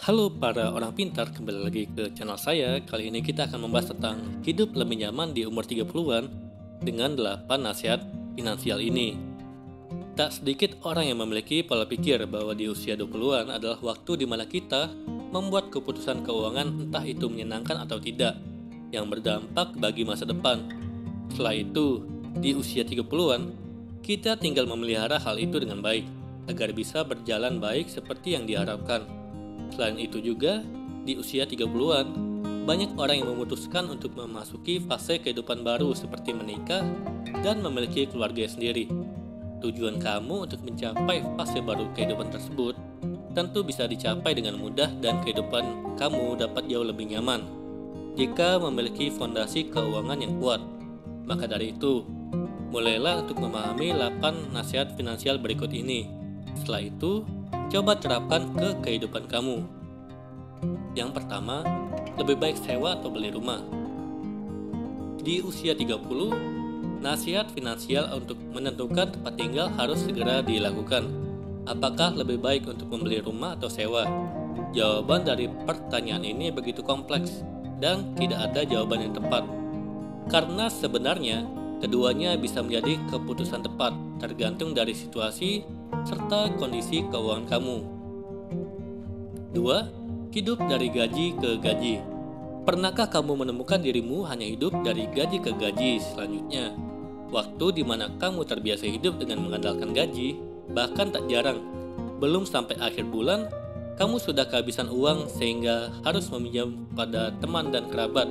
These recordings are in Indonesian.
Halo para orang pintar, kembali lagi ke channel saya. Kali ini kita akan membahas tentang hidup lebih nyaman di umur 30-an dengan 8 nasihat finansial ini. Tak sedikit orang yang memiliki pola pikir bahwa di usia 20-an adalah waktu di mana kita membuat keputusan keuangan entah itu menyenangkan atau tidak, yang berdampak bagi masa depan. Setelah itu, di usia 30-an, kita tinggal memelihara hal itu dengan baik, agar bisa berjalan baik seperti yang diharapkan. Selain itu juga, di usia 30-an, banyak orang yang memutuskan untuk memasuki fase kehidupan baru seperti menikah dan memiliki keluarga sendiri. Tujuan kamu untuk mencapai fase baru kehidupan tersebut tentu bisa dicapai dengan mudah dan kehidupan kamu dapat jauh lebih nyaman jika memiliki fondasi keuangan yang kuat. Maka dari itu, mulailah untuk memahami 8 nasihat finansial berikut ini. Setelah itu, Coba terapkan ke kehidupan kamu. Yang pertama, lebih baik sewa atau beli rumah. Di usia 30, nasihat finansial untuk menentukan tempat tinggal harus segera dilakukan. Apakah lebih baik untuk membeli rumah atau sewa? Jawaban dari pertanyaan ini begitu kompleks dan tidak ada jawaban yang tepat. Karena sebenarnya keduanya bisa menjadi keputusan tepat tergantung dari situasi serta kondisi keuangan kamu. 2. Hidup dari gaji ke gaji. Pernahkah kamu menemukan dirimu hanya hidup dari gaji ke gaji selanjutnya? Waktu di mana kamu terbiasa hidup dengan mengandalkan gaji, bahkan tak jarang, belum sampai akhir bulan, kamu sudah kehabisan uang sehingga harus meminjam pada teman dan kerabat,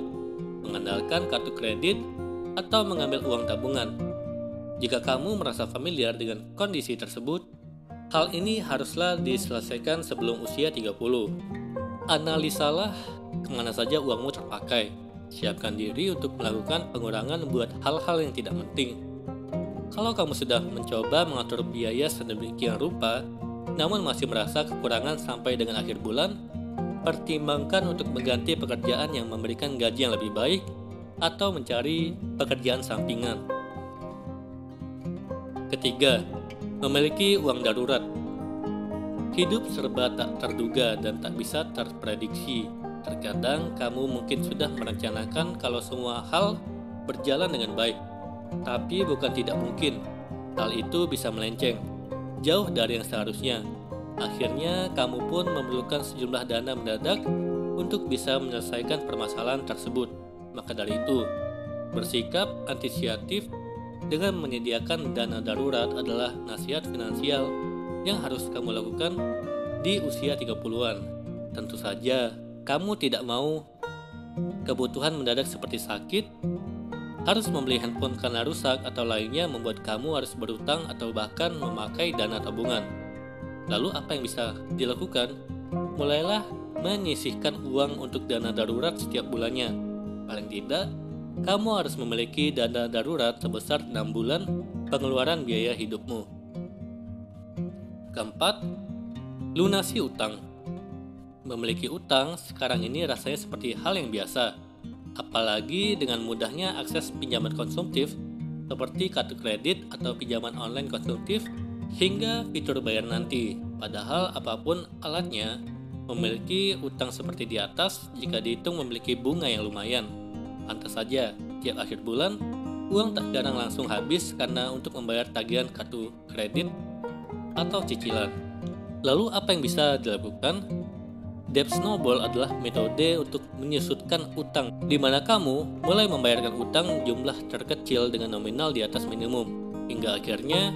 mengandalkan kartu kredit, atau mengambil uang tabungan. Jika kamu merasa familiar dengan kondisi tersebut, Hal ini haruslah diselesaikan sebelum usia 30. Analisalah ke mana saja uangmu terpakai. Siapkan diri untuk melakukan pengurangan buat hal-hal yang tidak penting. Kalau kamu sudah mencoba mengatur biaya sedemikian rupa, namun masih merasa kekurangan sampai dengan akhir bulan, pertimbangkan untuk mengganti pekerjaan yang memberikan gaji yang lebih baik atau mencari pekerjaan sampingan. Ketiga, Memiliki uang darurat. Hidup serba tak terduga dan tak bisa terprediksi. Terkadang kamu mungkin sudah merencanakan kalau semua hal berjalan dengan baik, tapi bukan tidak mungkin. Hal itu bisa melenceng, jauh dari yang seharusnya. Akhirnya, kamu pun memerlukan sejumlah dana mendadak untuk bisa menyelesaikan permasalahan tersebut. Maka dari itu, bersikap antisiatif dengan menyediakan dana darurat adalah nasihat finansial yang harus kamu lakukan di usia 30-an. Tentu saja, kamu tidak mau kebutuhan mendadak seperti sakit, harus membeli handphone karena rusak atau lainnya membuat kamu harus berutang atau bahkan memakai dana tabungan. Lalu apa yang bisa dilakukan? Mulailah menyisihkan uang untuk dana darurat setiap bulannya. Paling tidak, kamu harus memiliki dana darurat sebesar 6 bulan pengeluaran biaya hidupmu. Keempat, lunasi utang. Memiliki utang sekarang ini rasanya seperti hal yang biasa, apalagi dengan mudahnya akses pinjaman konsumtif seperti kartu kredit atau pinjaman online konsumtif hingga fitur bayar nanti. Padahal apa pun alatnya, memiliki utang seperti di atas jika dihitung memiliki bunga yang lumayan. Pantas saja, tiap akhir bulan, uang tak jarang langsung habis karena untuk membayar tagihan kartu kredit atau cicilan. Lalu apa yang bisa dilakukan? Debt snowball adalah metode untuk menyusutkan utang, di mana kamu mulai membayarkan utang jumlah terkecil dengan nominal di atas minimum, hingga akhirnya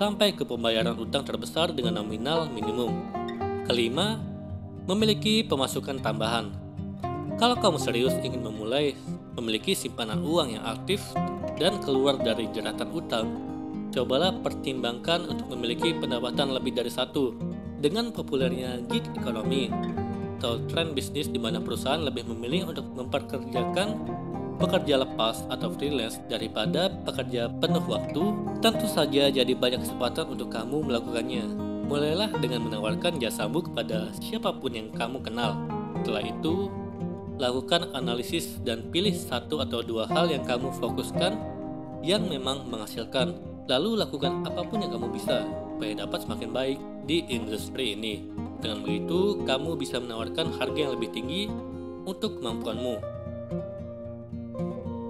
sampai ke pembayaran utang terbesar dengan nominal minimum. Kelima, memiliki pemasukan tambahan. Kalau kamu serius ingin memulai memiliki simpanan uang yang aktif dan keluar dari jeratan utang, cobalah pertimbangkan untuk memiliki pendapatan lebih dari satu. Dengan populernya gig ekonomi atau tren bisnis di mana perusahaan lebih memilih untuk memperkerjakan pekerja lepas atau freelance daripada pekerja penuh waktu, tentu saja jadi banyak kesempatan untuk kamu melakukannya. Mulailah dengan menawarkan jasamu kepada siapa pun yang kamu kenal. Setelah itu, lakukan analisis dan pilih satu atau dua hal yang kamu fokuskan yang memang menghasilkan. Lalu lakukan apa pun yang kamu bisa supaya dapat semakin baik di industri ini. Dengan begitu, kamu bisa menawarkan harga yang lebih tinggi untuk kemampuanmu.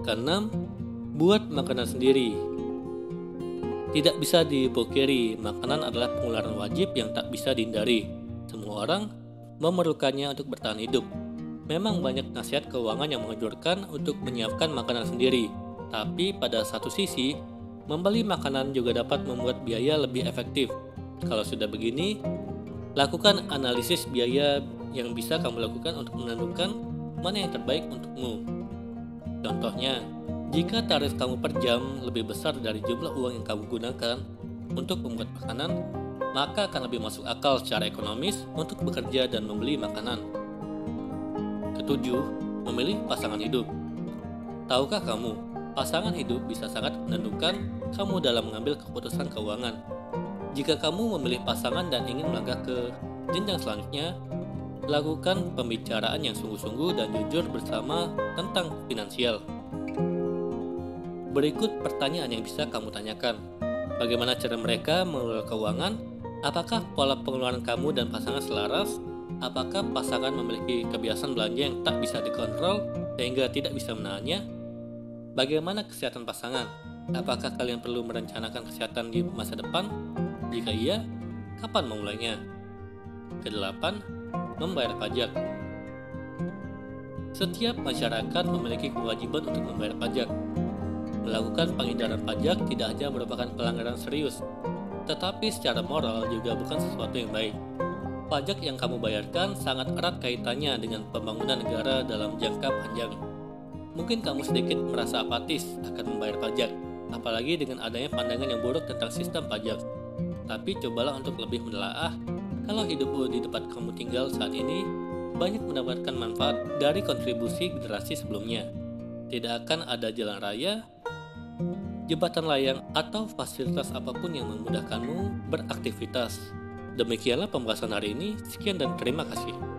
Keenam, buat makanan sendiri. Tidak bisa dipungkiri, makanan adalah pengeluaran wajib yang tak bisa dihindari. Semua orang memerlukannya untuk bertahan hidup. Memang banyak nasihat keuangan yang mengejutkan untuk menyiapkan makanan sendiri, tapi pada satu sisi, membeli makanan juga dapat membuat biaya lebih efektif. Kalau sudah begini, lakukan analisis biaya yang bisa kamu lakukan untuk menentukan mana yang terbaik untukmu. Contohnya, jika tarif kamu per jam lebih besar dari jumlah uang yang kamu gunakan untuk membuat makanan, maka akan lebih masuk akal secara ekonomis untuk bekerja dan membeli makanan. Ketujuh, memilih pasangan hidup. Tahukah kamu, pasangan hidup bisa sangat menentukan kamu dalam mengambil keputusan keuangan. Jika kamu memilih pasangan dan ingin melangkah ke jenjang selanjutnya, lakukan pembicaraan yang sungguh-sungguh dan jujur bersama tentang finansial. Berikut pertanyaan yang bisa kamu tanyakan. Bagaimana cara mereka mengelola keuangan? Apakah pola pengeluaran kamu dan pasangan selaras? Apakah pasangan memiliki kebiasaan belanja yang tak bisa dikontrol sehingga tidak bisa menahannya? Bagaimana kesehatan pasangan? Apakah kalian perlu merencanakan kesehatan di masa depan? Jika iya, kapan memulainya? Kedelapan, membayar pajak. Setiap masyarakat memiliki kewajiban untuk membayar pajak. Melakukan pengindaran pajak tidak hanya merupakan pelanggaran serius, tetapi secara moral juga bukan sesuatu yang baik. Pajak yang kamu bayarkan sangat erat kaitannya dengan pembangunan negara dalam jangka panjang. Mungkin kamu sedikit merasa apatis akan membayar pajak, apalagi dengan adanya pandangan yang buruk tentang sistem pajak. Tapi cobalah untuk lebih menelaah kalau hidupmu di tempat kamu tinggal saat ini banyak mendapatkan manfaat dari kontribusi generasi sebelumnya. Tidak akan ada jalan raya jembatan layang, atau fasilitas apa pun yang memudahkanmu beraktivitas. Demikianlah pembahasan hari ini. Sekian dan terima kasih.